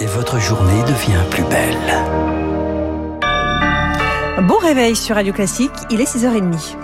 et votre journée devient plus belle. Bon réveil sur Radio Classique, il est 6h30.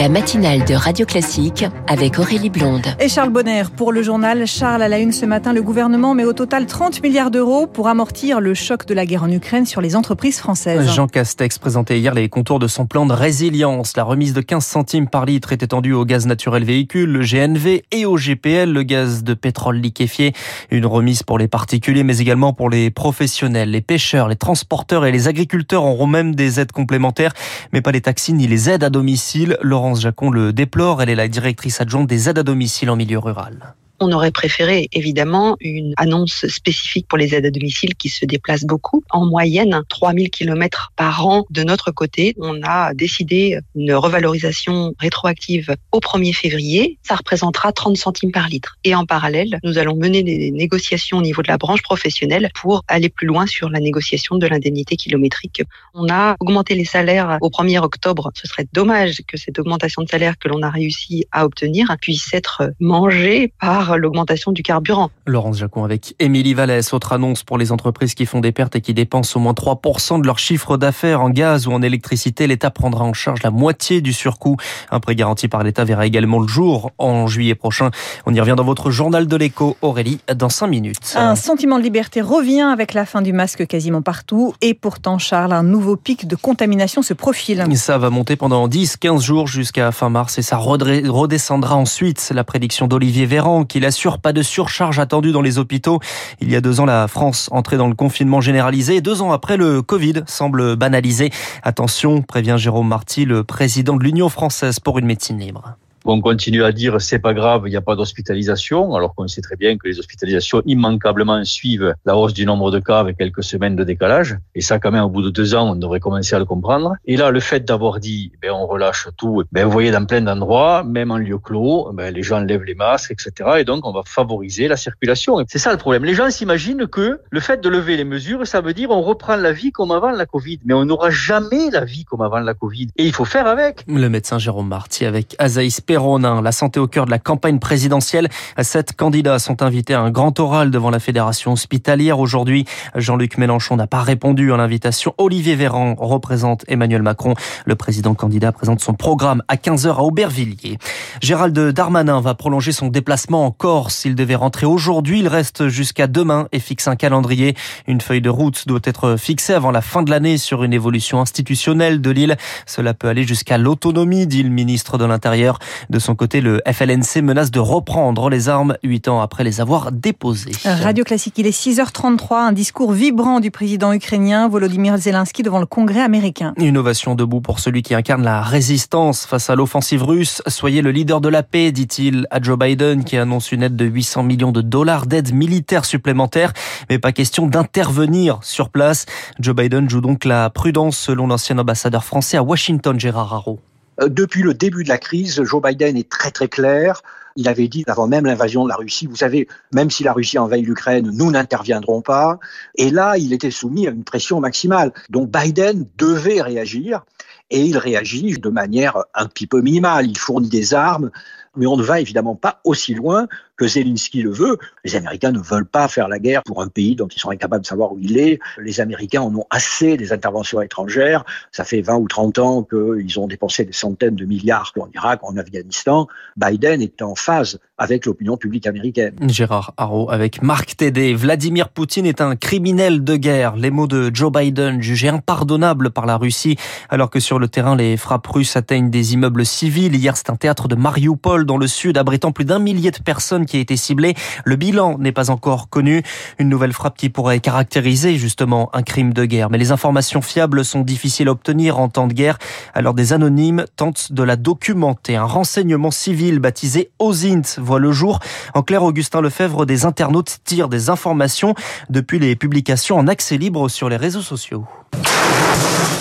La matinale de Radio Classique avec Aurélie Blonde. Et Charles Bonner pour le journal. Charles à la une ce matin, le gouvernement met au total 30 milliards d'euros pour amortir le choc de la guerre en Ukraine sur les entreprises françaises. Jean Castex présentait hier les contours de son plan de résilience. La remise de 15 centimes par litre est étendue au gaz naturel véhicule, le GNV et au GPL, le gaz de pétrole liquéfié. Une remise pour les particuliers mais également pour les professionnels, les pêcheurs, les transporteurs et les agriculteurs auront même des aides complémentaires, mais pas les taxis ni les aides à domicile. Laurent Jacon le déplore. Elle est la directrice adjointe des aides à domicile en milieu rural. On aurait préféré évidemment une annonce spécifique pour les aides à domicile qui se déplacent beaucoup. En moyenne, 3000 km par an de notre côté. On a décidé une revalorisation rétroactive au 1er février. Ça représentera 30 centimes par litre. Et en parallèle, nous allons mener des négociations au niveau de la branche professionnelle pour aller plus loin sur la négociation de l'indemnité kilométrique. On a augmenté les salaires au 1er octobre. Ce serait dommage que cette augmentation de salaire que l'on a réussi à obtenir puisse être mangée par l'augmentation du carburant. Laurence Jacon avec Émilie Vallès. Autre annonce pour les entreprises qui font des pertes et qui dépensent au moins 3% de leur chiffre d'affaires en gaz ou en électricité. L'État prendra en charge la moitié du surcoût. Un prêt garanti par l'État verra également le jour en juillet prochain. On y revient dans votre journal de l'écho, Aurélie, dans 5 minutes. Un sentiment de liberté revient avec la fin du masque quasiment partout. Et pourtant, Charles, un nouveau pic de contamination se profile. Ça va monter pendant 10-15 jours jusqu'à fin mars et ça redescendra ensuite. La prédiction d'Olivier Véran qui il assure pas de surcharge attendue dans les hôpitaux. Il y a deux ans, la France entrait dans le confinement généralisé. deux ans après, le Covid semble banalisé. Attention, prévient Jérôme Marty, le président de l'Union française pour une médecine libre. On continue à dire c'est pas grave, il n'y a pas d'hospitalisation, alors qu'on sait très bien que les hospitalisations immanquablement suivent la hausse du nombre de cas avec quelques semaines de décalage. Et ça, quand même, au bout de deux ans, on devrait commencer à le comprendre. Et là, le fait d'avoir dit, ben, on relâche tout, ben, vous voyez, dans plein d'endroits, même en lieu clos, ben, les gens lèvent les masques, etc. Et donc, on va favoriser la circulation. C'est ça le problème. Les gens s'imaginent que le fait de lever les mesures, ça veut dire on reprend la vie comme avant la Covid. Mais on n'aura jamais la vie comme avant la Covid. Et il faut faire avec. Le médecin Jérôme Marty avec Azaïs La santé au cœur de la campagne présidentielle. Sept candidats sont invités à un grand oral devant la fédération hospitalière. Aujourd'hui, Jean-Luc Mélenchon n'a pas répondu à l'invitation. Olivier Véran représente Emmanuel Macron. Le président candidat présente son programme à 15h à Aubervilliers. Gérald Darmanin va prolonger son déplacement en Corse. Il devait rentrer aujourd'hui. Il reste jusqu'à demain et fixe un calendrier. Une feuille de route doit être fixée avant la fin de l'année sur une évolution institutionnelle de l'île. Cela peut aller jusqu'à l'autonomie, dit le ministre de l'Intérieur. De son côté, le FLNC menace de reprendre les armes huit ans après les avoir déposées. Radio Classique, il est 6h33, un discours vibrant du président ukrainien Volodymyr Zelensky devant le Congrès américain. Une ovation debout pour celui qui incarne la résistance face à l'offensive russe. Soyez le leader de la paix, dit-il à Joe Biden qui annonce une aide de 800 millions de dollars d'aide militaire supplémentaire. Mais pas question d'intervenir sur place. Joe Biden joue donc la prudence selon l'ancien ambassadeur français à Washington, Gérard Haro. Euh, depuis le début de la crise, Joe Biden est très très clair. Il avait dit avant même l'invasion de la Russie, vous savez, même si la Russie envahit l'Ukraine, nous n'interviendrons pas. Et là, il était soumis à une pression maximale. Donc Biden devait réagir et il réagit de manière un petit peu minimale. Il fournit des armes, mais on ne va évidemment pas aussi loin que Zelensky le veut. Les Américains ne veulent pas faire la guerre pour un pays dont ils sont incapables de savoir où il est. Les Américains en ont assez des interventions étrangères. Ça fait 20 ou 30 ans qu'ils ont dépensé des centaines de milliards en Irak, en Afghanistan. Biden est en phase avec l'opinion publique américaine. Gérard Haro avec Marc Tédé. Vladimir Poutine est un criminel de guerre. Les mots de Joe Biden jugés impardonnables par la Russie alors que sur le terrain les frappes russes atteignent des immeubles civils. Hier c'est un théâtre de Mariupol dans le sud abritant plus d'un millier de personnes qui a été ciblé. Le bilan n'est pas encore connu. Une nouvelle frappe qui pourrait caractériser justement un crime de guerre. Mais les informations fiables sont difficiles à obtenir en temps de guerre. Alors des anonymes tentent de la documenter. Un renseignement civil baptisé OSINT voit le jour. En clair, Augustin Lefebvre, des internautes tirent des informations depuis les publications en accès libre sur les réseaux sociaux.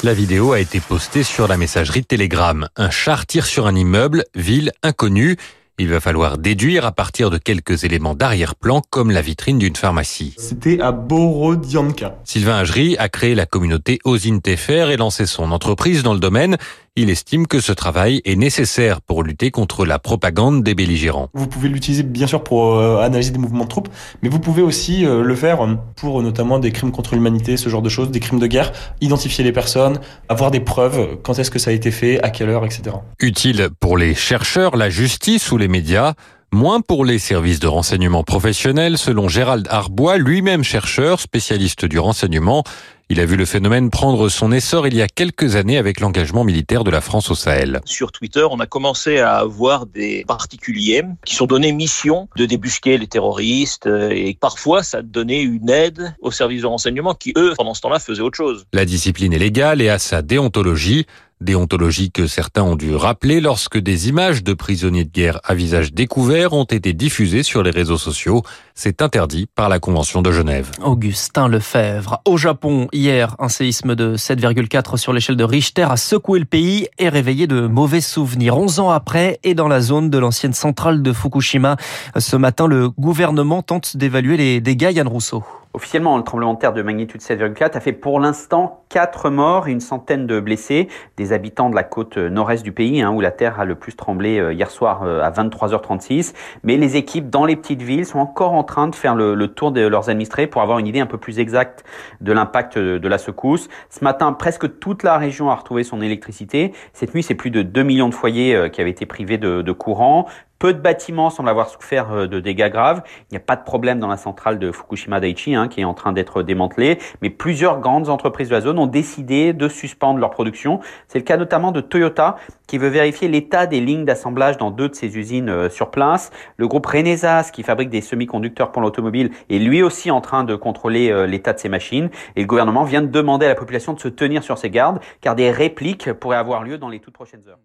La vidéo a été postée sur la messagerie Telegram. Un char tire sur un immeuble, ville inconnue. Il va falloir déduire à partir de quelques éléments d'arrière-plan comme la vitrine d'une pharmacie. C'était à Borodianka. Sylvain Agery a créé la communauté Osintefer et lancé son entreprise dans le domaine. Il estime que ce travail est nécessaire pour lutter contre la propagande des belligérants. Vous pouvez l'utiliser bien sûr pour euh, analyser des mouvements de troupes, mais vous pouvez aussi euh, le faire pour notamment des crimes contre l'humanité, ce genre de choses, des crimes de guerre, identifier les personnes, avoir des preuves, quand est-ce que ça a été fait, à quelle heure, etc. Utile pour les chercheurs, la justice ou les médias. Moins pour les services de renseignement professionnels, selon Gérald Arbois, lui-même chercheur, spécialiste du renseignement. Il a vu le phénomène prendre son essor il y a quelques années avec l'engagement militaire de la France au Sahel. Sur Twitter, on a commencé à avoir des particuliers qui sont donnés mission de débusquer les terroristes et parfois ça donnait une aide aux services de renseignement qui, eux, pendant ce temps-là, faisaient autre chose. La discipline est légale et a sa déontologie. Déontologie que certains ont dû rappeler lorsque des images de prisonniers de guerre à visage découvert ont été diffusées sur les réseaux sociaux. C'est interdit par la Convention de Genève. Augustin Lefebvre. Au Japon, hier, un séisme de 7,4 sur l'échelle de Richter a secoué le pays et réveillé de mauvais souvenirs. 11 ans après, et dans la zone de l'ancienne centrale de Fukushima, ce matin, le gouvernement tente d'évaluer les dégâts. Yann Rousseau. Officiellement, le tremblement de terre de magnitude 7,4 a fait pour l'instant 4 morts et une centaine de blessés, des habitants de la côte nord-est du pays, hein, où la terre a le plus tremblé euh, hier soir euh, à 23h36. Mais les équipes dans les petites villes sont encore en train de faire le, tour de leurs administrés pour avoir une idée un peu plus exacte de l'impact de la secousse. Ce matin, presque toute la région a retrouvé son électricité. Cette nuit, c'est plus de 2 millions de foyers euh, qui avaient été privés de courant. Peu de bâtiments semblent avoir souffert euh, de dégâts graves. Il n'y a pas de problème dans la centrale de Fukushima Daiichi hein, qui est en train d'être démantelée, mais plusieurs grandes entreprises de la zone ont décidé de suspendre leur production. C'est le cas notamment de Toyota qui veut vérifier l'état des lignes d'assemblage dans deux de ses usines euh, sur place. Le groupe Renesas qui fabrique des semi-conducteurs pour l'automobile est lui aussi en train de contrôler euh, l'état de ses machines et le gouvernement vient de demander à la population de se tenir sur ses gardes car des répliques pourraient avoir lieu dans les toutes prochaines heures.